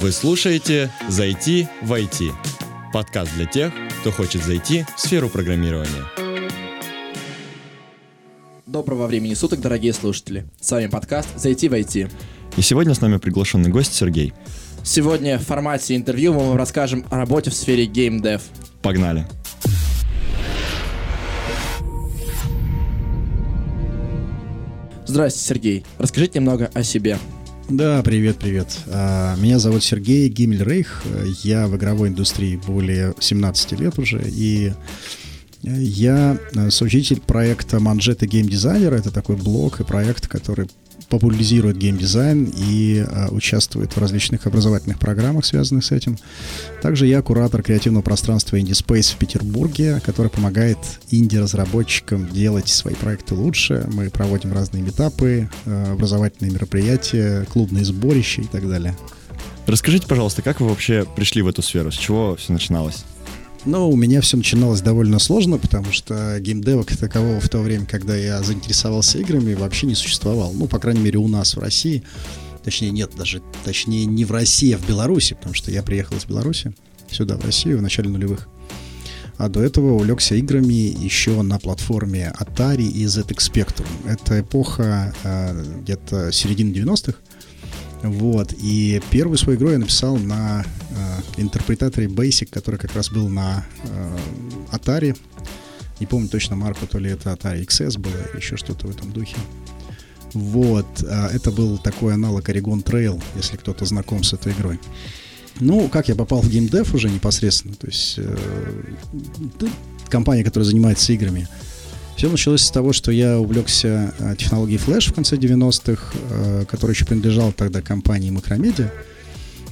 Вы слушаете «Зайти в IT» – подкаст для тех, кто хочет зайти в сферу программирования. Доброго времени суток, дорогие слушатели. С вами подкаст «Зайти в IT». И сегодня с нами приглашенный гость Сергей. Сегодня в формате интервью мы вам расскажем о работе в сфере геймдев. Погнали! Здравствуйте, Сергей. Расскажите немного о себе. Да, привет, привет. А, меня зовут Сергей Гиммельрейх. Я в игровой индустрии более 17 лет уже. И я соучитель проекта Game Designer. Это такой блог и проект, который популяризирует геймдизайн и э, участвует в различных образовательных программах, связанных с этим. Также я куратор креативного пространства Indie Space в Петербурге, который помогает инди-разработчикам делать свои проекты лучше. Мы проводим разные метапы, э, образовательные мероприятия, клубные сборища и так далее. Расскажите, пожалуйста, как вы вообще пришли в эту сферу? С чего все начиналось? Ну, у меня все начиналось довольно сложно, потому что геймдева как такового в то время, когда я заинтересовался играми, вообще не существовал. Ну, по крайней мере, у нас в России. Точнее, нет, даже, точнее, не в России, а в Беларуси, потому что я приехал из Беларуси сюда, в Россию, в начале нулевых. А до этого увлекся играми еще на платформе Atari и ZX Spectrum. Это эпоха э, где-то середины 90-х. Вот. И первую свою игру я написал на э, интерпретаторе Basic, который как раз был на э, Atari. Не помню точно марку, то ли это Atari XS было, еще что-то в этом духе. Вот. Э, это был такой аналог Oregon Trail, если кто-то знаком с этой игрой. Ну, как я попал в геймдев уже непосредственно, то есть э, компания, которая занимается играми, все началось с того, что я увлекся э, технологией Flash в конце 90-х, э, которая еще принадлежала тогда компании Macromedia.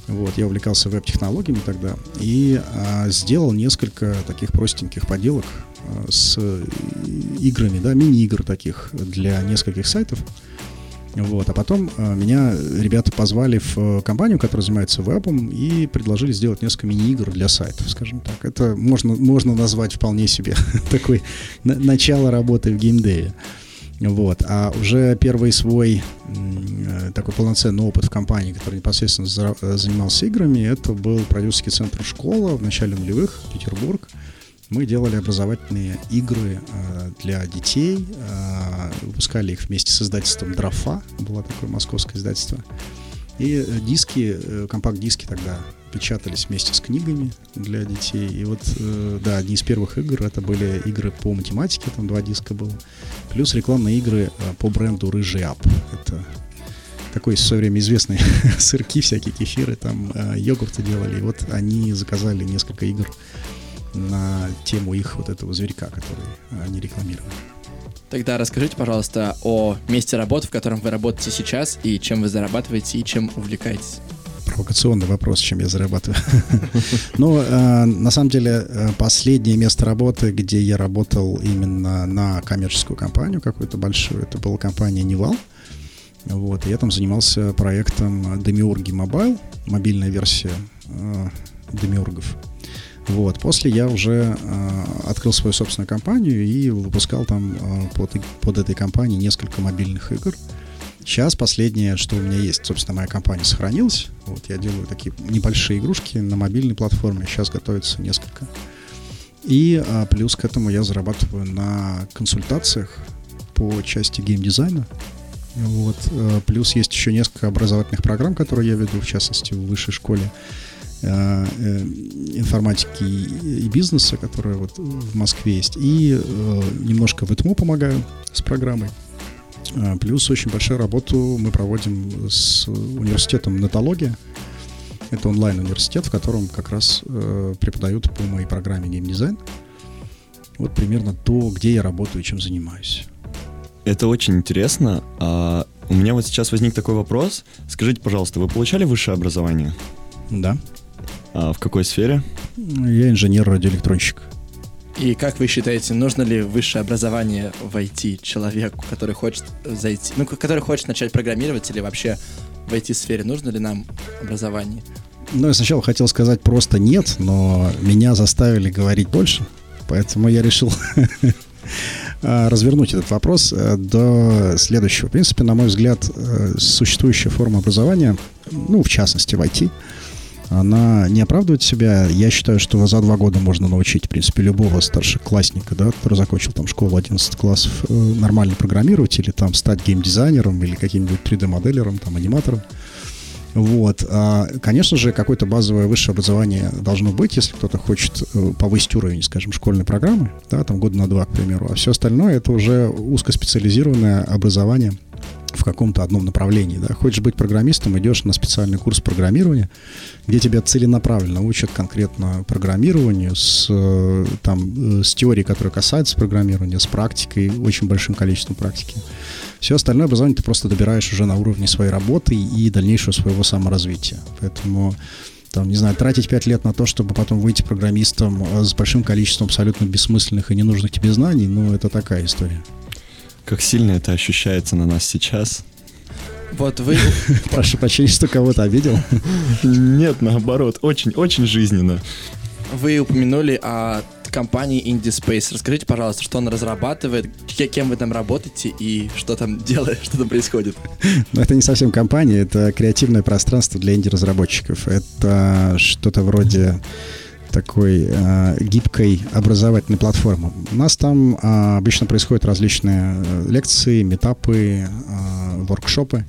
Вот, я увлекался веб-технологиями тогда и а, сделал несколько таких простеньких поделок а, с играми, да, мини-игр таких для нескольких сайтов. Вот. А потом э, меня ребята позвали в э, компанию, которая занимается вебом, и предложили сделать несколько мини-игр для сайтов, скажем так. Это можно, можно назвать вполне себе такой на, начало работы в геймдеве. Вот. А уже первый свой э, такой полноценный опыт в компании, который непосредственно за, занимался играми, это был продюсерский центр «Школа» в начале нулевых, Петербург. Мы делали образовательные игры э, для детей, э, выпускали их вместе с издательством «Дрофа», было такое московское издательство. И э, диски, компакт-диски тогда печатались вместе с книгами для детей. И вот, да, одни из первых игр это были игры по математике, там два диска было. Плюс рекламные игры по бренду «Рыжий Ап». Это такой в свое время известный сырки, всякие кефиры, там йогурты делали. И вот они заказали несколько игр на тему их вот этого зверька, который они рекламировали. Тогда расскажите, пожалуйста, о месте работы, в котором вы работаете сейчас, и чем вы зарабатываете, и чем увлекаетесь. Провокационный вопрос, чем я зарабатываю. Ну, э, на самом деле, э, последнее место работы, где я работал именно на коммерческую компанию какую-то большую, это была компания Невал. Вот, я там занимался проектом Демиурги Mobile, мобильная версия Демиургов. Вот. После я уже э, открыл свою собственную компанию и выпускал там э, под, под этой компанией несколько мобильных игр. Сейчас последнее, что у меня есть, собственно, моя компания сохранилась. Вот я делаю такие небольшие игрушки на мобильной платформе. Сейчас готовится несколько. И а, плюс к этому я зарабатываю на консультациях по части геймдизайна. Вот. А, плюс есть еще несколько образовательных программ, которые я веду, в частности, в высшей школе. Э, э, информатики и бизнеса, которая вот в Москве есть, и э, немножко в ИТМУ помогаю с программой. Плюс очень большую работу мы проводим с университетом Нетология. Это онлайн-университет, в котором как раз преподают по моей программе геймдизайн. Вот примерно то, где я работаю и чем занимаюсь. Это очень интересно. А у меня вот сейчас возник такой вопрос. Скажите, пожалуйста, вы получали высшее образование? Да. А в какой сфере? Я инженер-радиоэлектронщик. И как вы считаете, нужно ли высшее образование войти человеку, который хочет зайти, ну, который хочет начать программировать или вообще в IT-сфере? Нужно ли нам образование? Ну, я сначала хотел сказать просто нет, но меня заставили говорить больше, поэтому я решил развернуть этот вопрос э, до следующего. В принципе, на мой взгляд, э, существующая форма образования, ну, в частности, в IT, она не оправдывает себя. Я считаю, что за два года можно научить, в принципе, любого старшеклассника, да, который закончил там школу 11 классов, э, нормально программировать или там стать геймдизайнером или каким-нибудь 3D-моделером, там, аниматором. Вот. А, конечно же, какое-то базовое высшее образование должно быть, если кто-то хочет э, повысить уровень, скажем, школьной программы, да, там года на два, к примеру. А все остальное это уже узкоспециализированное образование в каком-то одном направлении. Да? Хочешь быть программистом, идешь на специальный курс программирования, где тебя целенаправленно учат конкретно программированию с, э, там, э, с теорией, которая касается программирования, с практикой, очень большим количеством практики. Все остальное образование ты просто добираешь уже на уровне своей работы и дальнейшего своего саморазвития. Поэтому там, не знаю, тратить пять лет на то, чтобы потом выйти программистом э, с большим количеством абсолютно бессмысленных и ненужных тебе знаний, ну, это такая история. Как сильно это ощущается на нас сейчас. Вот вы... Прошу прощения, что кого-то обидел. Нет, наоборот, очень-очень жизненно. Вы упомянули о компании Indie Space. Расскажите, пожалуйста, что она разрабатывает, кем вы там работаете и что там делает, что там происходит. Ну, это не совсем компания, это креативное пространство для инди-разработчиков. Это что-то вроде такой э, гибкой образовательной платформы. У нас там э, обычно происходят различные э, лекции, метапы, э, воркшопы.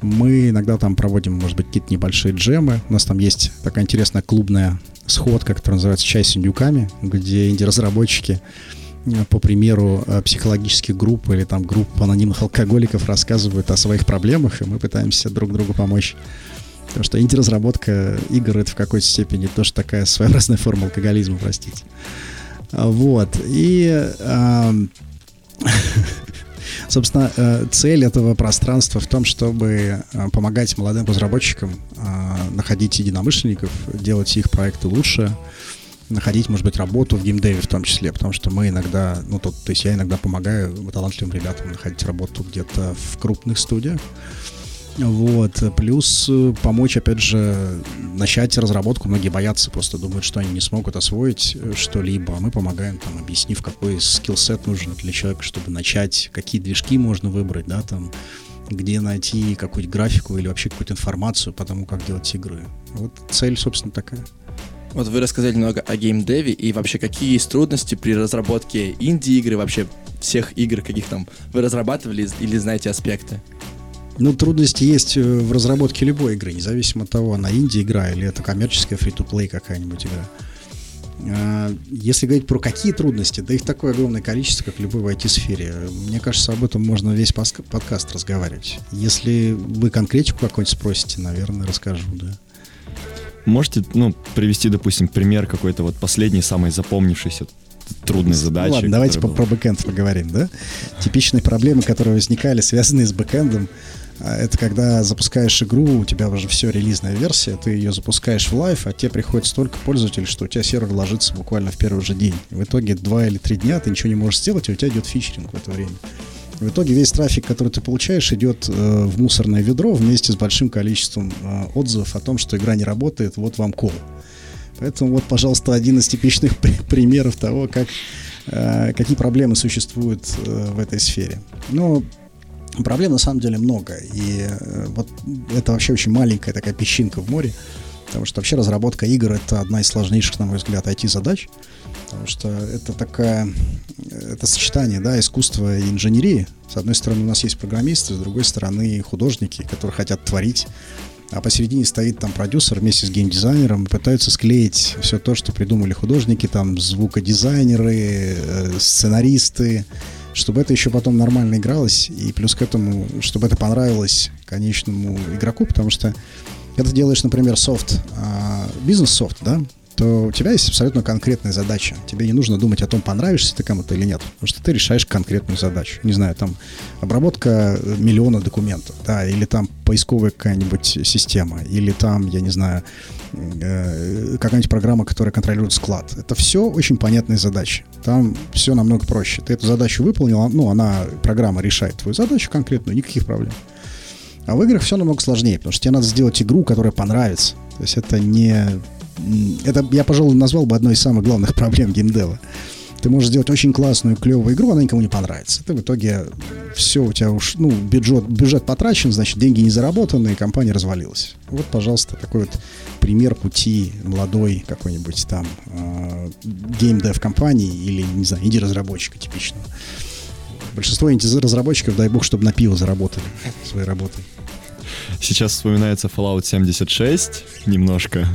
Мы иногда там проводим, может быть, какие-то небольшие джемы. У нас там есть такая интересная клубная сходка, которая называется «Чай с индюками», где инди-разработчики э, по примеру э, психологических групп или там групп анонимных алкоголиков рассказывают о своих проблемах, и мы пытаемся друг другу помочь. Потому что инди-разработка игр — это в какой-то степени тоже такая своеобразная форма алкоголизма, простите. А, вот. И, э, собственно, цель этого пространства в том, чтобы э, помогать молодым разработчикам э, находить единомышленников, делать их проекты лучше, находить, может быть, работу в геймдеве в том числе, потому что мы иногда, ну, тут, то есть я иногда помогаю талантливым ребятам находить работу где-то в крупных студиях, вот. Плюс э, помочь, опять же, начать разработку. Многие боятся, просто думают, что они не смогут освоить э, что-либо. А мы помогаем, там, объяснив, какой скиллсет нужен для человека, чтобы начать, какие движки можно выбрать, да, там, где найти какую-то графику или вообще какую-то информацию по тому, как делать игры. Вот цель, собственно, такая. Вот вы рассказали немного о геймдеве и вообще какие есть трудности при разработке инди-игры, вообще всех игр, каких там вы разрабатывали или знаете аспекты? Ну, трудности есть э, в разработке любой игры, независимо от того, она инди-игра или это коммерческая фри-то-плей какая-нибудь игра. А, если говорить про какие трудности, да их такое огромное количество, как любой в IT-сфере. Мне кажется, об этом можно весь подкаст разговаривать. Если вы конкретику какой-нибудь спросите, наверное, расскажу, да. Можете, ну, привести, допустим, пример какой-то вот последний, самый запомнившийся трудной задачи. Ну, ладно, давайте по, про бэкэнд поговорим, да? Типичные проблемы, которые возникали, связанные с бэкэндом, это когда запускаешь игру, у тебя уже все релизная версия, ты ее запускаешь в live, а тебе приходит столько пользователей, что у тебя сервер ложится буквально в первый же день. В итоге два или три дня ты ничего не можешь сделать, и у тебя идет featuring в это время. В итоге весь трафик, который ты получаешь, идет э, в мусорное ведро вместе с большим количеством э, отзывов о том, что игра не работает, вот вам кол. Поэтому вот, пожалуйста, один из типичных примеров того, как, э, какие проблемы существуют э, в этой сфере. Но Проблем на самом деле много, и э, вот это вообще очень маленькая такая песчинка в море, потому что вообще разработка игр это одна из сложнейших, на мой взгляд, IT-задач, потому что это такая, это сочетание, да, искусства и инженерии. С одной стороны у нас есть программисты, с другой стороны художники, которые хотят творить, а посередине стоит там продюсер вместе с геймдизайнером и пытаются склеить все то, что придумали художники, там звукодизайнеры, э, сценаристы, чтобы это еще потом нормально игралось, и плюс к этому, чтобы это понравилось конечному игроку, потому что когда ты делаешь, например, софт, а, бизнес-софт, да, то у тебя есть абсолютно конкретная задача. Тебе не нужно думать о том, понравишься ты кому-то или нет, потому что ты решаешь конкретную задачу. Не знаю, там обработка миллиона документов, да, или там поисковая какая-нибудь система, или там, я не знаю, э, какая-нибудь программа, которая контролирует склад. Это все очень понятные задачи. Там все намного проще. Ты эту задачу выполнил, ну, она, программа решает твою задачу конкретную, никаких проблем. А в играх все намного сложнее, потому что тебе надо сделать игру, которая понравится. То есть это не это, я, пожалуй, назвал бы одной из самых главных проблем геймдева. Ты можешь сделать очень классную, клевую игру, она никому не понравится. Ты в итоге все, у тебя уж, ну, бюджет, бюджет потрачен, значит, деньги не заработаны, и компания развалилась. Вот, пожалуйста, такой вот пример пути молодой какой-нибудь там э, геймдев компании или, не знаю, инди-разработчика типичного. Большинство инди-разработчиков, дай бог, чтобы на пиво заработали своей работой. Сейчас вспоминается Fallout 76 немножко.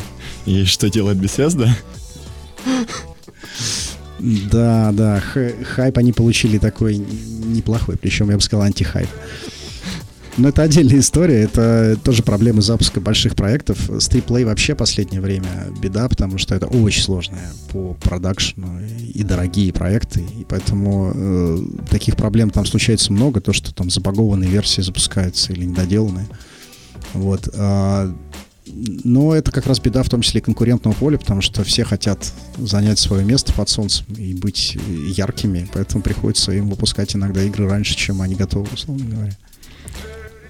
И что делает Bethesda? Да, да, хайп они получили такой неплохой, причем я бы сказал антихайп. Но это отдельная история, это тоже проблемы запуска больших проектов. С AAA вообще последнее время беда, потому что это очень сложные по продакшну и дорогие проекты, и поэтому э, таких проблем там случается много, то, что там забагованные версии запускаются или недоделанные. Вот. А, но это как раз беда в том числе и конкурентного поля, потому что все хотят занять свое место под солнцем и быть яркими, поэтому приходится им выпускать иногда игры раньше, чем они готовы, условно говоря.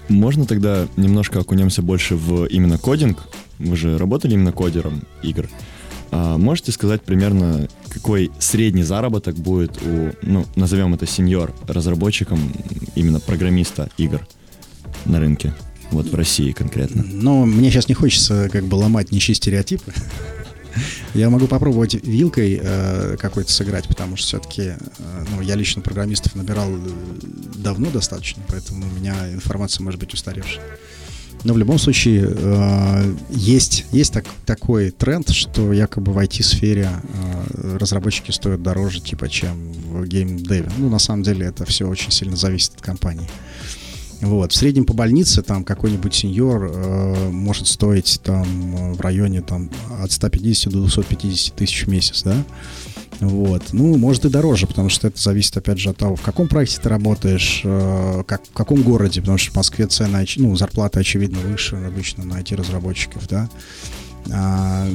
Можно тогда немножко окунемся больше в именно кодинг? Вы же работали именно кодером игр. А можете сказать примерно, какой средний заработок будет у, ну, назовем это сеньор, разработчиком, именно программиста игр на рынке? Вот в России конкретно. Но мне сейчас не хочется как бы ломать ничьи стереотипы. Я могу попробовать вилкой э, какой-то сыграть, потому что все-таки э, ну, я лично программистов набирал э, давно достаточно, поэтому у меня информация может быть устаревшей. Но в любом случае э, есть, есть так, такой тренд, что якобы в IT-сфере э, разработчики стоят дороже, типа, чем в геймдеве. Ну, на самом деле это все очень сильно зависит от компании. Вот. В среднем по больнице там какой-нибудь сеньор э, может стоить там в районе там от 150 до 250 тысяч в месяц, да? Вот. Ну, может и дороже, потому что это зависит, опять же, от того, в каком проекте ты работаешь, э, как, в каком городе, потому что в Москве цены, ну, зарплаты, очевидно, выше обычно на IT-разработчиков, да. А,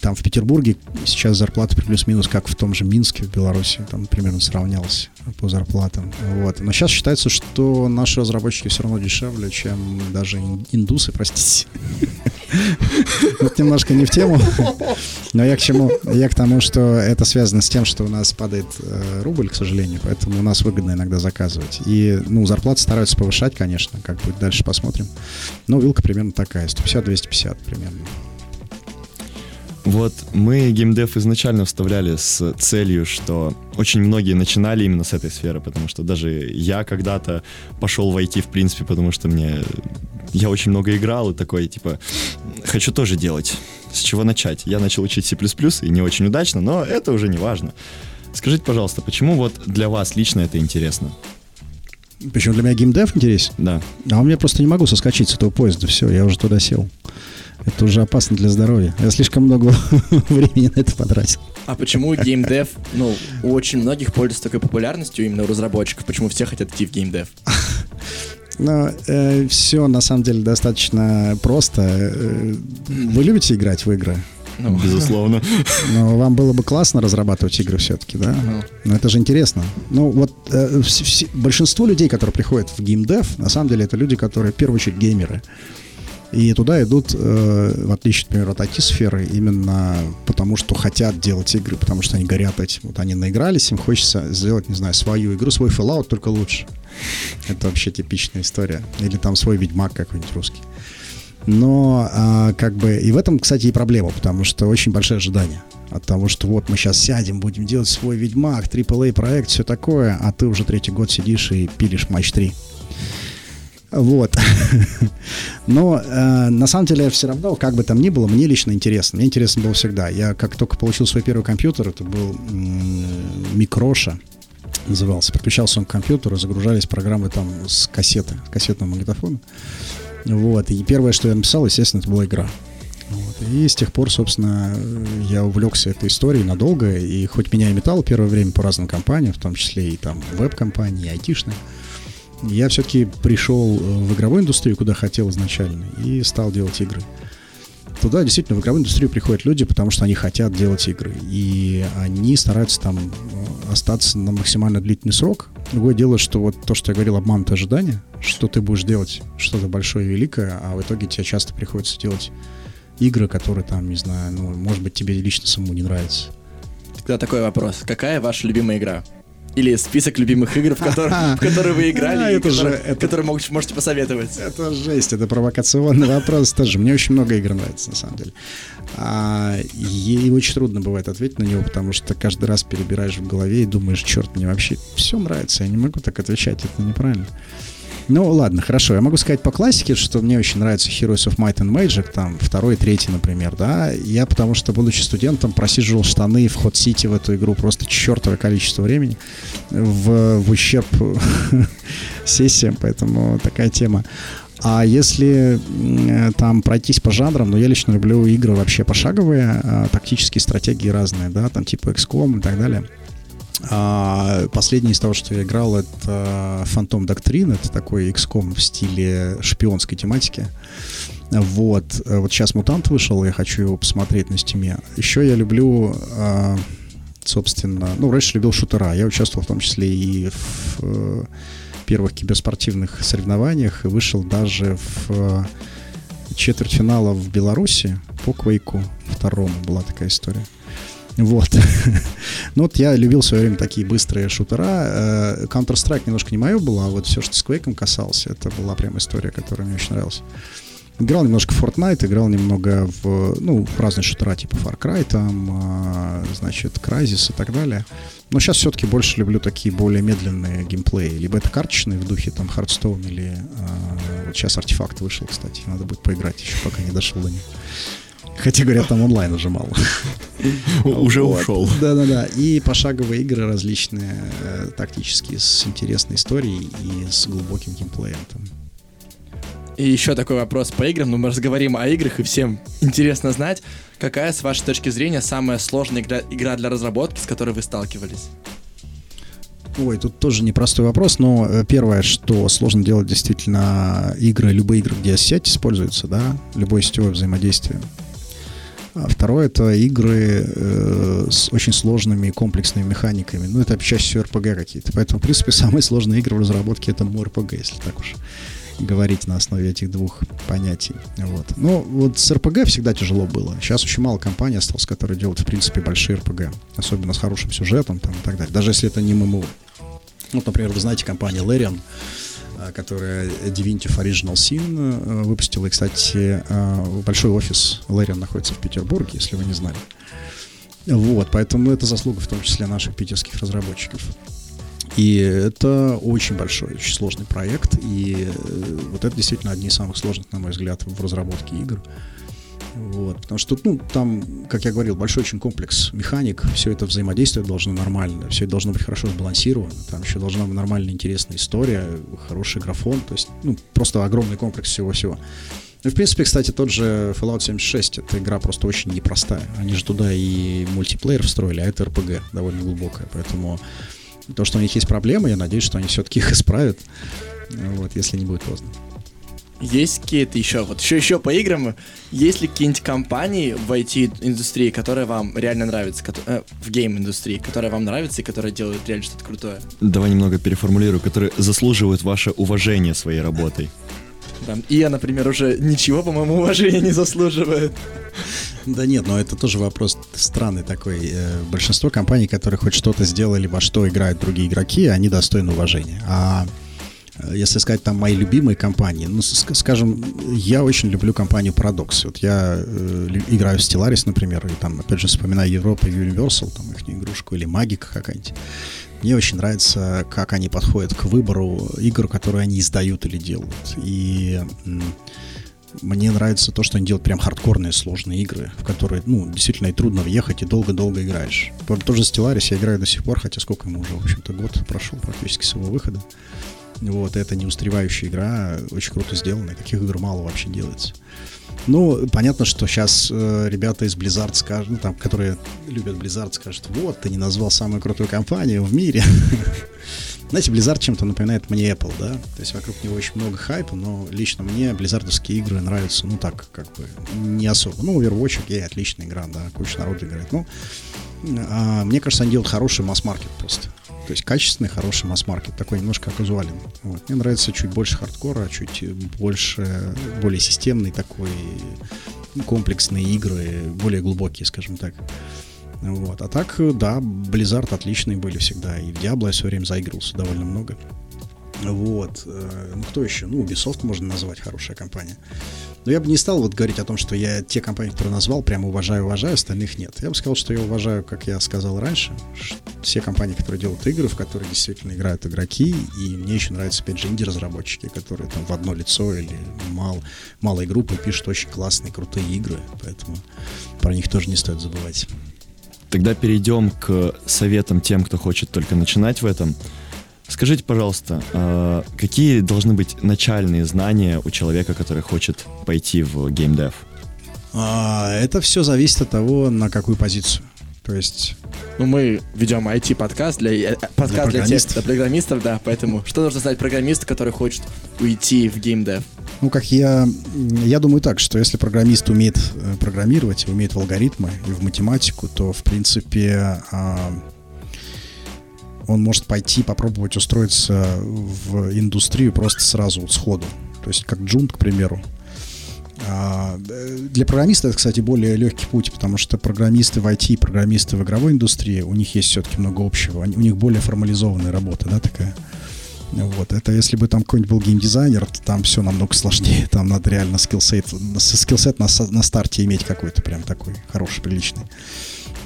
там в Петербурге сейчас зарплата плюс-минус как в том же Минске, в Беларуси, там примерно сравнялась по зарплатам. Вот. Но сейчас считается, что наши разработчики все равно дешевле, чем даже индусы, простите. Вот немножко не в тему. Но я к чему? Я к тому, что это связано с тем, что у нас падает э, рубль, к сожалению, поэтому у нас выгодно иногда заказывать. И, ну, зарплаты стараются повышать, конечно, как будет дальше посмотрим. Но вилка примерно такая, 150-250 примерно. Вот мы геймдев изначально вставляли с целью, что очень многие начинали именно с этой сферы, потому что даже я когда-то пошел войти в принципе, потому что мне я очень много играл и такой, типа, хочу тоже делать. С чего начать? Я начал учить C++ и не очень удачно, но это уже не важно. Скажите, пожалуйста, почему вот для вас лично это интересно? Почему для меня геймдев интересен? Да. А у меня просто не могу соскочить с этого поезда, все, я уже туда сел. Это уже опасно для здоровья. Я слишком много времени на это потратил. А почему геймдев, ну, у очень многих пользуется такой популярностью именно у разработчиков? Почему все хотят идти в геймдев? Ну, э, все на самом деле достаточно просто. Э, вы любите играть в игры? Ну, безусловно. Но вам было бы классно разрабатывать игры все-таки, да? Ну. Но это же интересно. Ну, вот э, большинство людей, которые приходят в геймдев, на самом деле это люди, которые в первую очередь геймеры. И туда идут, э, в отличие, например, от IT-сферы, именно потому, что хотят делать игры, потому что они горят этим. Вот они наигрались, им хочется сделать, не знаю, свою игру, свой Fallout, только лучше. Это вообще типичная история. Или там свой Ведьмак какой-нибудь русский. Но а, как бы и в этом, кстати, и проблема, потому что очень большое ожидание от того, что вот мы сейчас сядем, будем делать свой Ведьмак, AAA проект, все такое, а ты уже третий год сидишь и пилишь матч 3. Вот. Но э, на самом деле все равно, как бы там ни было, мне лично интересно. Мне интересно было всегда. Я как только получил свой первый компьютер, это был Микроша назывался. Подключался он к компьютеру, загружались программы там с кассеты, с кассетного магнитофона. Вот. И первое, что я написал, естественно, это была игра. Вот. И с тех пор, собственно, я увлекся этой историей надолго. И хоть меня и метал первое время по разным компаниям, в том числе и там веб-компании, и айтишные, я все-таки пришел э, в игровую индустрию, куда хотел изначально, и стал делать игры. Туда действительно в игровую индустрию приходят люди, потому что они хотят делать игры. И они стараются там э, остаться на максимально длительный срок. Другое дело, что вот то, что я говорил, обманутое ожидание, что ты будешь делать что-то большое и великое, а в итоге тебе часто приходится делать игры, которые там, не знаю, ну, может быть, тебе лично самому не нравятся. Тогда такой вопрос. Какая ваша любимая игра? Или список любимых игр, в которые, в которые вы играли, А, и это же- которые, это- которые мог- можете посоветовать. Это жесть, это провокационный вопрос тоже. Мне очень много игр нравится, на самом деле. А, и очень трудно бывает ответить на него, потому что каждый раз перебираешь в голове и думаешь, черт, мне вообще все нравится, я не могу так отвечать, это неправильно. Ну, ладно, хорошо. Я могу сказать по классике, что мне очень нравится Heroes of Might and Magic, там, второй, третий, например, да. Я, потому что, будучи студентом, просиживал штаны в Hot City в эту игру просто чертовое количество времени в, в ущерб сессиям, поэтому такая тема. А если там пройтись по жанрам, ну, я лично люблю игры вообще пошаговые, а, тактические стратегии разные, да, там типа XCOM и так далее. А, последний из того, что я играл, это Phantom Doctrine, это такой XCOM в стиле шпионской тематики. Вот, Э, вот сейчас Мутант вышел, я хочу его посмотреть на стиме. Еще я люблю, а, собственно, ну, раньше любил шутера. Я участвовал в том числе и в э, первых киберспортивных соревнованиях и вышел даже в э, четвертьфинала в Беларуси по Квейку второму была такая история. Вот. ну вот я любил в свое время такие быстрые шутера. Э, Counter-Strike немножко не мое было, а вот все, что с Quake касался, это была прям история, которая мне очень нравилась. Играл немножко в Fortnite, играл немного в, ну, в разные шутера, типа Far Cry, там, а, значит, Crysis и так далее. Но сейчас все-таки больше люблю такие более медленные геймплеи. Либо это карточные в духе там Hearthstone или а, вот сейчас артефакт вышел, кстати. Надо будет поиграть еще, пока не дошел до него. Хотя, говорят, там онлайн уже мало. Уже Вот. ушел. Да-да-да. И пошаговые игры различные, э, тактические, с интересной историей и с глубоким геймплеем. Там. И еще такой вопрос по играм. Ну, мы разговорим о играх, и всем интересно знать, какая, с вашей точки зрения, самая сложная игра, игра для разработки, с которой вы сталкивались? Ой, тут тоже непростой вопрос, но э, первое, что сложно делать действительно игры, любые игры, где сеть используется, да, любое сетевое взаимодействие. А второе это игры э, с очень сложными и комплексными механиками. Ну, это чаще всего RPG какие-то. Поэтому, в принципе, самые сложные игры в разработке это RPG, если так уж говорить на основе этих двух понятий. Вот. Ну, вот с RPG всегда тяжело было. Сейчас очень мало компаний осталось, которые делают, в принципе, большие RPG. Особенно с хорошим сюжетом там, и так далее. Даже если это не ММО. Вот, например, вы знаете компанию Larian, которая Divinity Original Sin э, выпустила. И, кстати, э, большой офис Larian находится в Петербурге, если вы не знали. Вот, поэтому это заслуга в том числе наших питерских разработчиков. И это очень большой, очень сложный проект. И э, вот это действительно одни из самых сложных, на мой взгляд, в разработке игр. Вот, потому что, ну, там, как я говорил, большой очень комплекс механик, все это взаимодействие должно нормально, все это должно быть хорошо сбалансировано, там еще должна быть нормальная интересная история, хороший графон, то есть, ну, просто огромный комплекс всего-всего. Ну, в принципе, кстати, тот же Fallout 76, эта игра просто очень непростая. Они же туда и мультиплеер встроили, а это RPG довольно глубокая, поэтому то, что у них есть проблемы, я надеюсь, что они все-таки их исправят, вот, если не будет поздно. Есть какие-то еще, вот еще еще по играм, есть ли какие-нибудь компании в IT-индустрии, которые вам реально нравятся, кото- э, в гейм-индустрии, которые вам нравятся и которые делают реально что-то крутое? Давай немного переформулирую, которые заслуживают ваше уважение своей работой. Там, и я, например, уже ничего, по-моему, уважения не заслуживает. Да нет, но это тоже вопрос странный такой. Э, Большинство компаний, которые хоть что-то сделали, во что играют другие игроки, они достойны уважения. А если сказать там мои любимые компании, ну, скажем, я очень люблю компанию Paradox. Вот я э, играю в Stellaris, например, и там, опять же, вспоминаю Европу и Universal, там их игрушку, или Магика какая-нибудь. Мне очень нравится, как они подходят к выбору игр, которые они издают или делают. И мне нравится то, что они делают прям хардкорные сложные игры, в которые, ну, действительно и трудно въехать, и долго-долго играешь. Тоже Stellaris я играю до сих пор, хотя сколько ему уже, в общем-то, год прошел практически с его выхода. Вот, это не устаревающая игра, очень круто сделана, таких игр мало вообще делается. Ну, понятно, что сейчас э, ребята из Blizzard скажут, ну, там, которые любят Blizzard, скажут, вот, ты не назвал самую крутую компанию в мире. Знаете, Blizzard чем-то напоминает мне Apple, да? То есть вокруг него очень много хайпа, но лично мне близзардовские игры нравятся, ну так, как бы, не особо. Ну, Overwatch, окей, отличная игра, да, куча народу играет. Ну, а, мне кажется, они делают хороший масс-маркет просто. То есть качественный, хороший масс-маркет, такой немножко казуальный. Вот. Мне нравится чуть больше хардкора, чуть больше, более системный такой, комплексные игры, более глубокие, скажем так. Вот. А так, да, Blizzard отличные были всегда. И в Diablo я все время заигрывался довольно много. Вот. Э, ну, кто еще? Ну, Ubisoft можно назвать хорошая компания. Но я бы не стал вот говорить о том, что я те компании, которые назвал, прямо уважаю, уважаю, остальных нет. Я бы сказал, что я уважаю, как я сказал раньше, все компании, которые делают игры, в которые действительно играют игроки, и мне еще нравятся, опять же, инди-разработчики, которые там в одно лицо или мал, малой группы пишут очень классные, крутые игры, поэтому про них тоже не стоит забывать. Тогда перейдем к советам тем, кто хочет только начинать в этом. Скажите, пожалуйста, а, какие должны быть начальные знания у человека, который хочет пойти в геймдев? А, это все зависит от того, на какую позицию. То есть... Ну, мы ведем IT-подкаст для, э, подкаст для, для, тех, для программистов, да, поэтому что нужно знать программисту, который хочет уйти в геймдев? Ну, как я... Я думаю так, что если программист умеет э, программировать, умеет в алгоритмы и в математику, то, в принципе, а, он может пойти попробовать устроиться в индустрию просто сразу сходу. То есть как Джун, к примеру. А, для программиста это, кстати, более легкий путь, потому что программисты в IT, программисты в игровой индустрии, у них есть все-таки много общего. У них более формализованная работа, да, такая. Вот, это если бы там какой-нибудь был геймдизайнер, то там все намного сложнее. Там надо реально скиллсет, скиллсет на, на старте иметь какой-то прям такой хороший, приличный.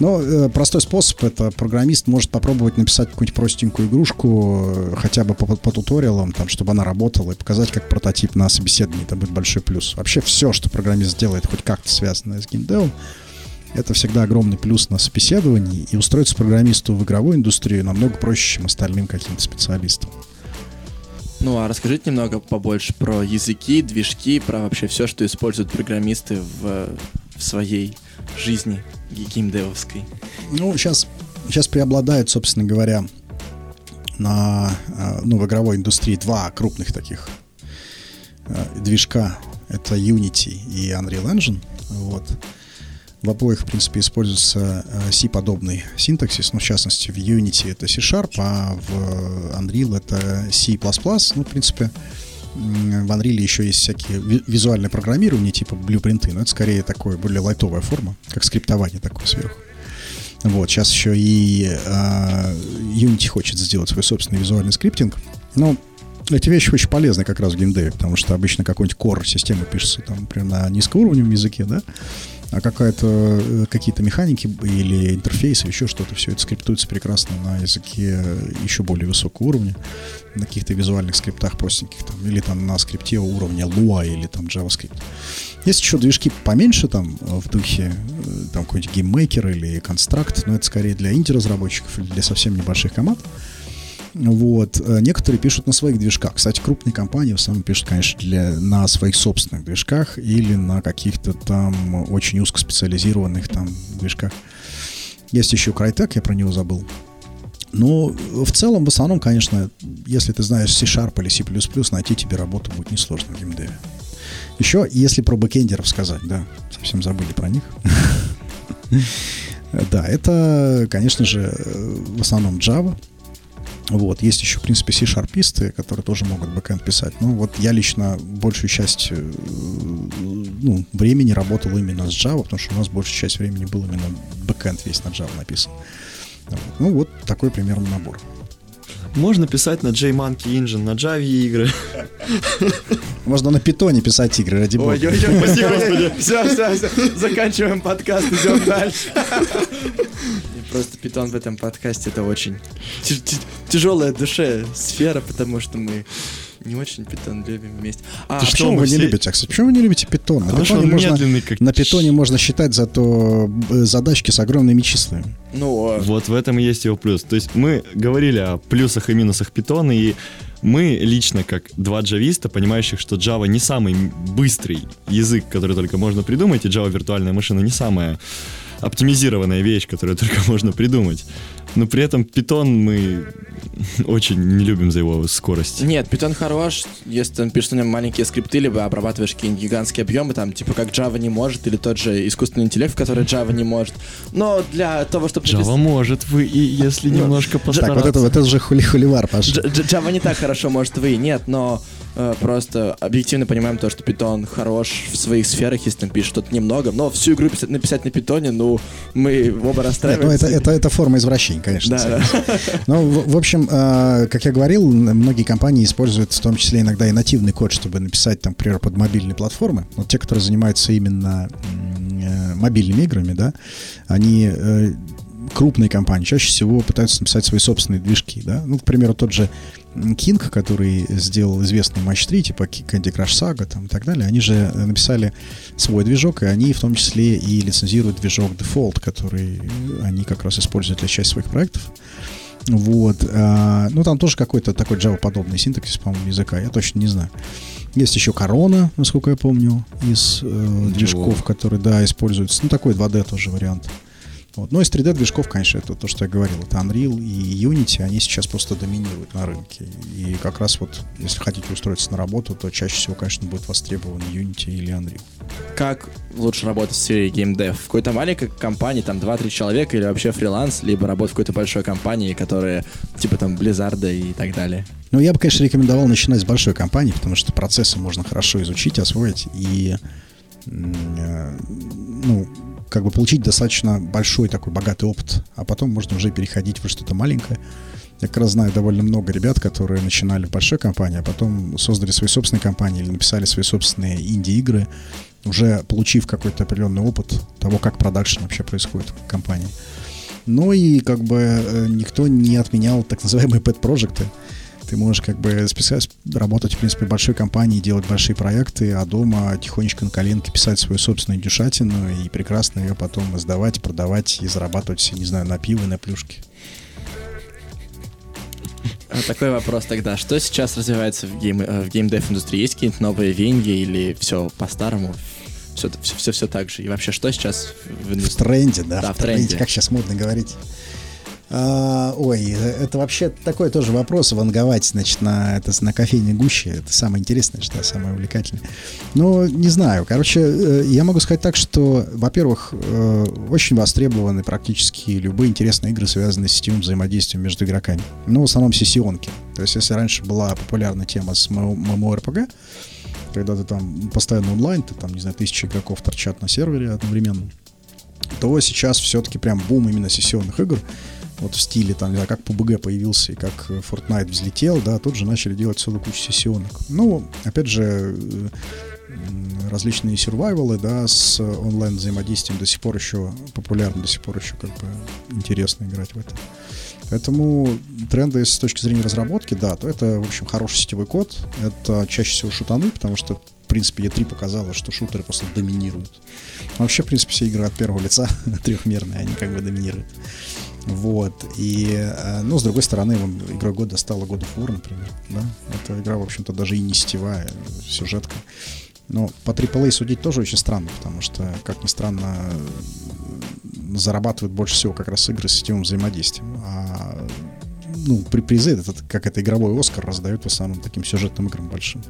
Э, простой способ это программист может попробовать написать какую-нибудь простенькую игрушку, э, хотя бы по, по туториалам, там, чтобы она работала, и показать как прототип на собеседовании. Это будет большой плюс. Вообще все, что программист делает, хоть как-то связанное с геймдевом, это всегда огромный плюс на собеседовании, и устроиться программисту в игровую индустрию намного проще, чем остальным каким-то специалистам. Ну, а расскажите немного побольше про языки, движки, про вообще все, что используют программисты в, в своей жизни геймдевовской? Ну, сейчас, сейчас преобладают, собственно говоря, на, а, ну, в игровой индустрии два крупных таких а, движка. Это Unity и Unreal Engine. Вот. В обоих, в принципе, используется а, C-подобный синтаксис, ну, в частности, в Unity это C-Sharp, а в Unreal это C++. Ну, в принципе, в Unreal еще есть всякие визуальные программирования, типа блюпринты, но это скорее такое более лайтовая форма, как скриптование такое сверху. Вот, сейчас еще и э, Unity хочет сделать свой собственный визуальный скриптинг. Но эти вещи очень полезны как раз в геймдеве, потому что обычно какой-нибудь core система пишется там, например, на низкоуровневом языке, да, а какая-то, э, какие-то механики или интерфейсы, еще что-то, все это скриптуется прекрасно на языке еще более высокого уровня, на каких-то визуальных скриптах простеньких, там, или там на скрипте уровня Lua или там JavaScript. Есть еще движки поменьше там в духе э, там какой-нибудь GameMaker или Construct, но это скорее для инди-разработчиков или для совсем небольших команд. Вот. Э, некоторые пишут на своих движках. Кстати, крупные компании в основном пишут, конечно, для, на своих собственных движках или на каких-то там очень узкоспециализированных там движках. Есть еще Crytek, я про него забыл. Но в целом, в основном, конечно, если ты знаешь C-Sharp или C++, найти тебе работу будет несложно в геймдеве. Еще, если про бэкендеров сказать, да, совсем забыли про них. Да, это, конечно же, в основном Java, вот, есть еще, в принципе, C-шарписты, которые тоже могут бэкэнд писать. Ну, вот я лично большую часть э, ну, времени работал именно с Java, потому что у нас большая часть времени был именно бэкэнд весь на Java написан. Вот. Ну, вот такой примерно набор. Можно писать на JMonkey Engine, на Java игры. Можно на питоне писать игры, ради бога. Ой, ой, ой, спасибо, господи. Все, все, все. Заканчиваем подкаст, идем дальше. Просто питон в этом подкасте это очень тяжелая душе сфера, потому что мы не очень питон любим вместе. А, Ты почему вы все... не любите? Кстати, почему вы не любите питон? На питоне, можно, как... на питоне можно считать зато э, задачки с огромными числами. Ну, а... Вот в этом и есть его плюс. То есть мы говорили о плюсах и минусах питона, и мы лично, как два джависта, понимающих, что Java не самый быстрый язык, который только можно придумать, и Java виртуальная машина не самая оптимизированная вещь, которую только можно придумать. Но при этом Python мы очень не любим за его скорость. Нет, Python хорош, если ты пишешь на нем маленькие скрипты, либо обрабатываешь какие-нибудь гигантские объемы, там, типа как Java не может, или тот же искусственный интеллект, который Java не может. Но для того, чтобы... Java напис... может, вы, и если ну, немножко постараться. Так, вот это, вот это же хули хуливар, Паша. Java не так хорошо может вы, нет, но э, просто объективно понимаем то, что питон хорош в своих сферах, если там пишет что-то немного, но всю игру писать, написать на питоне, ну, мы оба Нет, расстраиваемся. ну это, это, это форма извращения, конечно. Да, да. Ну, в, в общем, э, как я говорил, многие компании используют в том числе иногда и нативный код, чтобы написать, там, например, под мобильные платформы. Вот те, которые занимаются именно э, мобильными играми, да, они э, крупные компании чаще всего пытаются написать свои собственные движки, да. Ну, к примеру, тот же King, который сделал известный матч 3, типа Candy Crush Saga там, и так далее, они же э, написали свой движок, и они в том числе и лицензируют движок Default, который они как раз используют для части своих проектов. Вот. а, ну, там тоже какой-то такой Java-подобный синтаксис, по-моему, языка. Я точно не знаю. Есть еще Корона, насколько я помню, из э, движков, которые, да, используются. Ну, такой 2D тоже вариант. Вот. Но из 3D движков, конечно, это то, что я говорил. Это Unreal и Unity, они сейчас просто доминируют на рынке. И как раз вот, если хотите устроиться на работу, то чаще всего, конечно, будет востребован Unity или Unreal. Как лучше работать в сфере геймдев? В какой-то маленькой компании, там 2-3 человека или вообще фриланс, либо работать в какой-то большой компании, которая типа там Blizzard и так далее? Ну, я бы, конечно, рекомендовал начинать с большой компании, потому что процессы можно хорошо изучить, освоить и, э, ну, как бы получить достаточно большой такой богатый опыт, а потом можно уже переходить во что-то маленькое. Я как раз знаю довольно много ребят, которые начинали в большой компании, а потом создали свои собственные компании или написали свои собственные инди-игры, уже получив какой-то определенный опыт того, как продакшн вообще происходит в компании. Ну и как бы э, никто не отменял так называемые pet-проекты. Ты можешь как бы списать, работать, в принципе, в большой компании, делать большие проекты, а дома тихонечко на коленке писать свою собственную дюшатину и прекрасно ее потом издавать, продавать и зарабатывать, не знаю, на пиво и на плюшки. А Такой вопрос тогда. Что сейчас развивается в, гейм, э, в геймдев индустрии? Есть какие-нибудь новые венги или все по-старому? Все, все, все, все так же. И вообще, что сейчас в В тренде, да, Да, в в тренде. Как сейчас модно говорить. А, ой, э, это вообще такой тоже вопрос, ванговать, значит, на, это, на кофейной гуще. Это самое интересное, что самое увлекательное. Но не знаю. Короче, э, я могу сказать так, что, во-первых, э, очень востребованы практически любые интересные игры, связанные с сетевым взаимодействием между игроками. Ну, в основном сессионки. То есть, если раньше была популярна тема с MMORPG, когда ты там постоянно онлайн, ты там, не знаю, тысячи игроков торчат на сервере одновременно, то сейчас все-таки прям бум именно сессионных игр. Вот в стиле, там, не знаю, как PUBG появился и как э, Fortnite взлетел, да, тут же начали делать целую кучу сессионок. Ну, опять же, э, различные сервайвалы, да, с онлайн взаимодействием до сих пор еще популярны, до сих пор еще как бы интересно играть в это. Поэтому тренды с точки зрения разработки, да, то это, в общем, хороший сетевой код. Это чаще всего шутаны, потому что, в принципе, E3 показала, что шутеры просто доминируют. Вообще, в принципе, все игры от первого лица трехмерные, они как бы доминируют. Вот. И, э, ну, с другой стороны, вон, игрой года стала God of War, например. Да? Эта игра, в общем-то, даже и не сетевая, сюжетка. Но по AAA судить тоже очень странно, потому что, как ни странно, зарабатывают больше всего как раз игры с сетевым взаимодействием. А ну, при призы, это как это игровой Оскар раздают в основном таким сюжетным играм большим.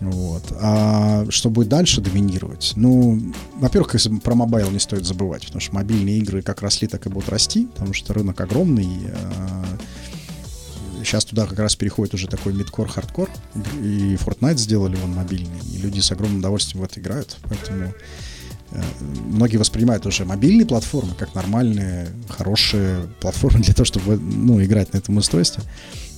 Вот. А что будет дальше доминировать? Ну, во-первых, про mobile не стоит забывать, потому что мобильные игры как росли, так и будут расти, потому что рынок огромный. Сейчас туда как раз переходит уже такой midcore, хардкор. И Fortnite сделали он мобильный, и люди с огромным удовольствием в это играют. Поэтому э, многие воспринимают уже мобильные платформы как нормальные, хорошие платформы для того, чтобы ну, играть на этом устройстве.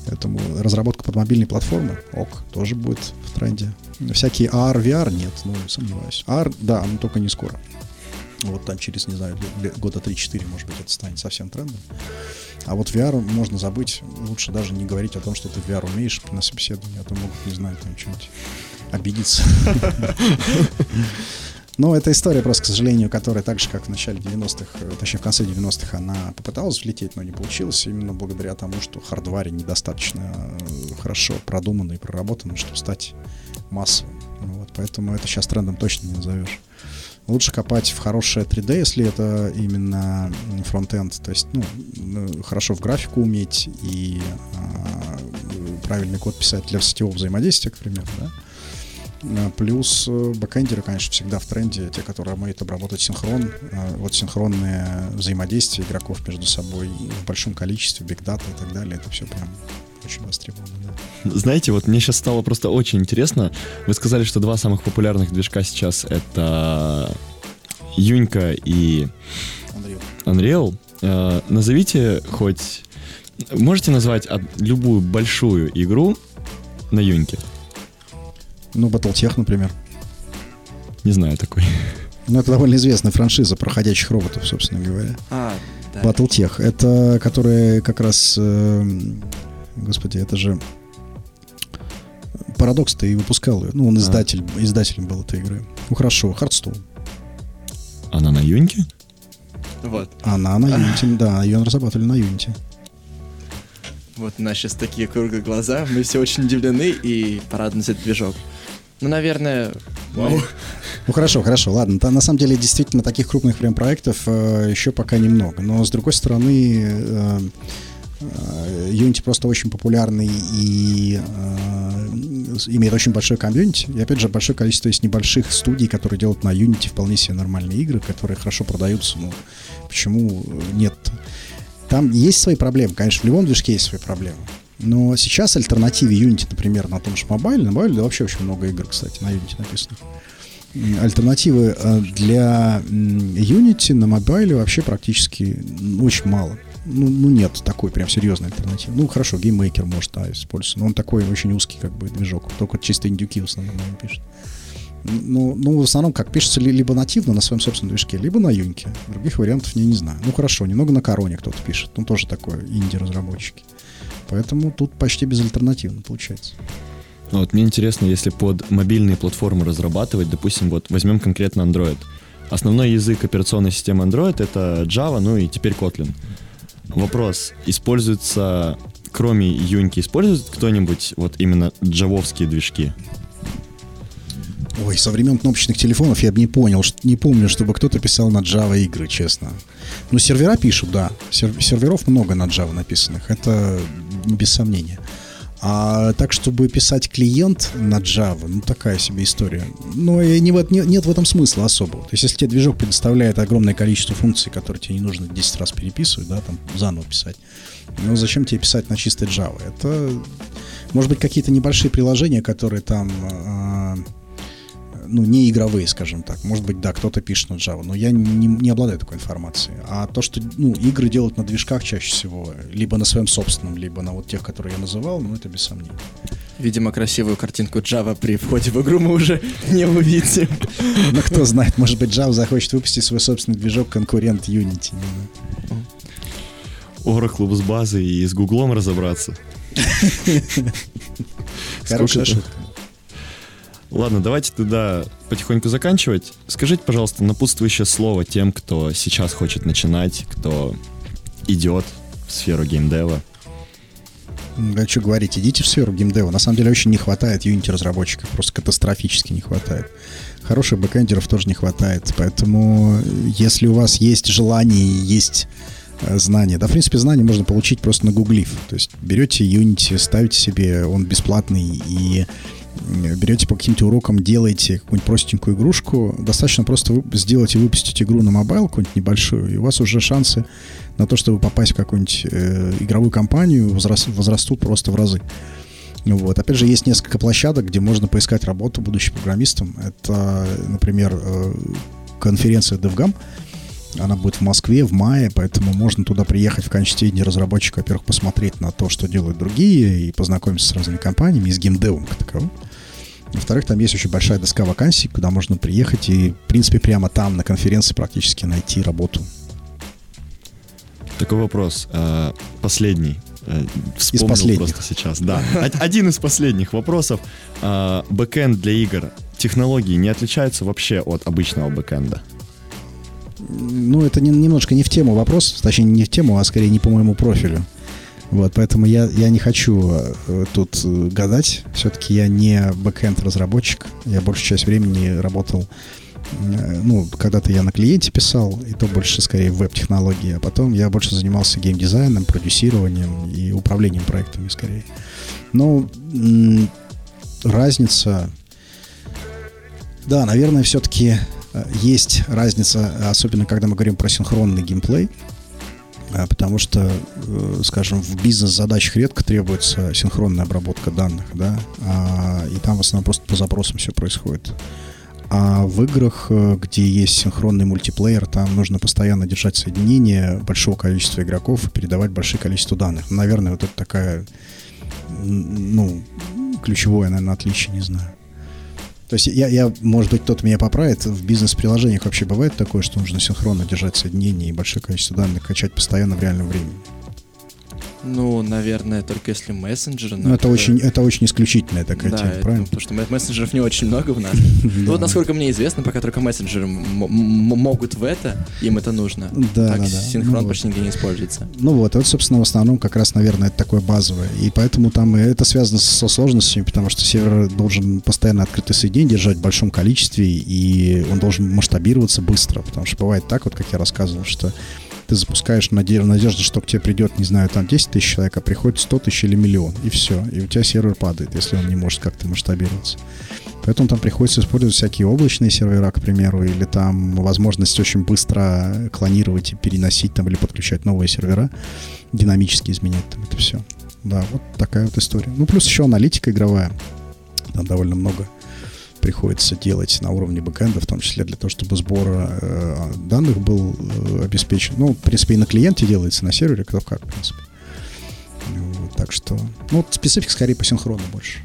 Поэтому разработка под мобильные платформы, ок, тоже будет в тренде. Всякие AR, VR нет, ну, сомневаюсь. AR, да, но только не скоро. Вот там через, не знаю, года 3-4, может быть, это станет совсем трендом. А вот VR можно забыть. Лучше даже не говорить о том, что ты VR умеешь на собеседовании, а то могут, не знаю, там что-нибудь обидеться. Но это история просто, к сожалению, которая так же, как в начале 90-х, э, точнее в конце 90-х, она попыталась влететь, но не получилось, именно благодаря тому, что хардваре недостаточно э, хорошо продумано и проработано, чтобы стать массовым. Вот, поэтому это сейчас трендом точно не назовешь. Лучше копать в хорошее 3D, если это именно фронтенд, то есть, ну, м, хорошо в графику уметь и а, правильный код писать для сетевого взаимодействия, к примеру, да. А, Плюс э, бэкэндеры, конечно, всегда в тренде, те, которые умеют обработать синхрон. А, Вот синхронное взаимодействие игроков между собой в большом количестве, биг дата и так далее, это все прям очень востребованы, да. Знаете, вот мне сейчас стало просто очень интересно. Вы сказали, что два самых популярных движка сейчас это Юнька и Unreal. Unreal. Э, назовите хоть... Можете назвать любую большую игру на Юньке? Ну, Battletech, например. Не знаю такой. Ну, это довольно известная франшиза проходящих роботов, собственно говоря. А, да. Battletech. Это которые как раз... Э, господи, это же... Парадокс-то и выпускал ее. Ну, он а. издатель, а. издателем был этой игры. Ну, хорошо. Хардстоун. Она на Юньке? Вот. Она на Unity, да, ее разрабатывали на Unity. Вот у нас сейчас такие круглые глаза, мы все очень удивлены и за этот движок. Ну, наверное, вау. Ну хорошо, хорошо, ладно. Та, на самом деле, действительно, таких крупных прям проектов э, еще пока немного. Но с другой стороны, э, э, Unity просто очень популярный и э, имеет очень большой комьюнити. И опять же, большое количество есть небольших студий, которые делают на Unity вполне себе нормальные игры, которые хорошо продаются. Ну, почему нет? Там есть свои проблемы, конечно, в любом движке есть свои проблемы. Но сейчас альтернативе Unity, например, на том же мобайле, на мобайле вообще очень много игр, кстати, на Unity написано. Альтернативы э, для Unity на mobile е вообще практически очень мало. Ну, ну нет такой прям серьезной альтернативы. Ну хорошо, GameMaker может да, использоваться, но он такой очень узкий как бы движок, только чисто индюки в основном пишет. Ну, ну, в основном, как пишется либо нативно на своем собственном движке, либо на Юньке. Других вариантов я не знаю. Ну, хорошо, немного на Короне кто-то пишет. Ну, тоже такое, инди-разработчики. Поэтому тут почти безальтернативно получается. Ну, вот мне интересно, если под мобильные платформы разрабатывать, допустим, вот возьмем конкретно Android. Основной язык операционной системы Android это Java, ну и теперь Kotlin. Вопрос, используется, кроме Юньки, использует кто-нибудь вот именно джавовские движки? Ой, со времен кнопочных телефонов я бы не понял, не помню, чтобы кто-то писал на Java игры, честно. Ну, сервера пишут, да. Сер- серверов много на Java написанных, это без сомнения. А так, чтобы писать клиент на Java, ну, такая себе история. Но и не, не, нет в этом смысла особого. То есть, если тебе движок предоставляет огромное количество функций, которые тебе не нужно 10 раз переписывать, да, там, заново писать, ну, зачем тебе писать на чистой Java? Это, может быть, какие-то небольшие приложения, которые там... Ну, не игровые, скажем так. Может быть, да, кто-то пишет на Java, но я не, не обладаю такой информацией. А то, что, ну, игры делают на движках чаще всего, либо на своем собственном, либо на вот тех, которые я называл, ну, это без сомнений. Видимо, красивую картинку Java при входе в игру мы уже не увидим. Ну, кто знает, может быть, Java захочет выпустить свой собственный движок, конкурент Unity. Oracle с базой и с Гуглом разобраться. Хорошая шутка. Ладно, давайте тогда потихоньку заканчивать. Скажите, пожалуйста, напутствующее слово тем, кто сейчас хочет начинать, кто идет в сферу геймдева. Да что говорить, идите в сферу геймдева. На самом деле очень не хватает Unity разработчиков, просто катастрофически не хватает. Хороших бэкэндеров тоже не хватает, поэтому если у вас есть желание, есть знания. Да, в принципе, знания можно получить просто нагуглив. То есть берете Unity, ставите себе, он бесплатный, и берете по каким-то урокам, делаете какую-нибудь простенькую игрушку, достаточно просто сделать и выпустить игру на mobile какую-нибудь небольшую, и у вас уже шансы на то, чтобы попасть в какую-нибудь э, игровую компанию, возраст, возрастут просто в разы. Вот. Опять же, есть несколько площадок, где можно поискать работу будущим программистом. Это, например, э, конференция DevGam. Она будет в Москве в мае, поэтому можно туда приехать в качестве разработчика, во-первых, посмотреть на то, что делают другие, и познакомиться с разными компаниями, и с геймдевом как таковым. Во-вторых, там есть очень большая доска вакансий, куда можно приехать и, в принципе, прямо там, на конференции, практически найти работу. Такой вопрос. А, последний. Э, вспомнил из последних. просто сейчас. Да. Один из последних вопросов. А, бэкэнд для игр. Технологии не отличаются вообще от обычного бэкэнда? Ну, это немножко не в тему вопрос, точнее, не в тему, а скорее не по моему профилю. Вот, поэтому я, я не хочу э, тут э, гадать. Все-таки я не бэкэнд разработчик. Я большую часть времени работал, э, ну, когда-то я на клиенте писал, и то больше скорее веб-технологии, а потом я больше занимался геймдизайном, продюсированием и управлением проектами скорее. Но м- разница... Да, наверное, все-таки есть разница, особенно когда мы говорим про синхронный геймплей А, потому что, э, скажем, в бизнес-задачах редко требуется синхронная обработка данных, да, а, и там в основном просто по запросам все происходит. А в играх, э, где есть синхронный мультиплеер, там нужно постоянно держать соединение большого количества игроков и передавать большое количество данных. Наверное, вот это такая, ну, ключевое, наверное, отличие, не знаю. То есть я, я, может быть, кто-то меня поправит, в бизнес-приложениях вообще бывает такое, что нужно синхронно держать соединение и большое количество данных качать постоянно в реальном времени? Ну, наверное, только если мессенджеры. Ну, это очень, это очень исключительная такая да, тема, это, правильно? Потому что мессенджеров не очень много в нас. Ну, вот насколько мне известно, пока только мессенджеры могут в это, им это нужно. Да, так да, синхрон Ну, почти нигде не используется. Ну вот, вот, собственно, в основном как раз, наверное, это такое базовое. И поэтому там и это связано со сложностями, потому что сервер должен постоянно открытое соединение держать в большом количестве, и он должен масштабироваться быстро. Потому что бывает так, вот как я рассказывал, что ты запускаешь наде- надежду, что к тебе придет, не знаю, там 10 тысяч человек, а приходит 100 тысяч или миллион, и все. И у тебя сервер падает, если он не может как-то масштабироваться. Поэтому там приходится использовать всякие облачные сервера, к примеру, или там возможность очень быстро клонировать и переносить там или подключать новые сервера, динамически изменять там это все. Да, вот такая вот история. Ну, плюс еще аналитика игровая. Там довольно много приходится делать на уровне бэкэнда, в том числе для того, чтобы сбор э, данных был э, обеспечен. Ну, в принципе, и на клиенте делается, на сервере, кто как, в принципе. Вот, так что, ну, вот специфика скорее по синхрону больше.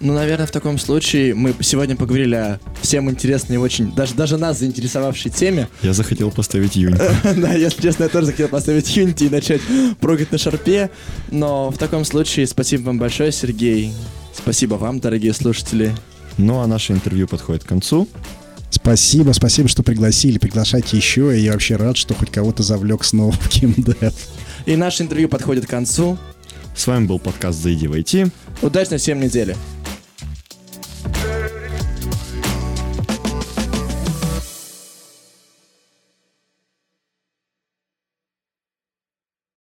Ну, наверное, в таком случае мы сегодня поговорили о всем интересной и очень, даже, даже нас заинтересовавшей теме. Я захотел поставить Юнь. Да, если честно, я тоже захотел поставить Unity и начать прогать на шарпе. Но в таком случае спасибо вам большое, Сергей. Спасибо вам, дорогие слушатели. Ну а наше интервью подходит к концу. Спасибо, спасибо, что пригласили. Приглашайте еще. И я вообще рад, что хоть кого-то завлек снова в геймдев. И наше интервью подходит к концу. С вами был подкаст «Зайди в IT». Удачной всем недели.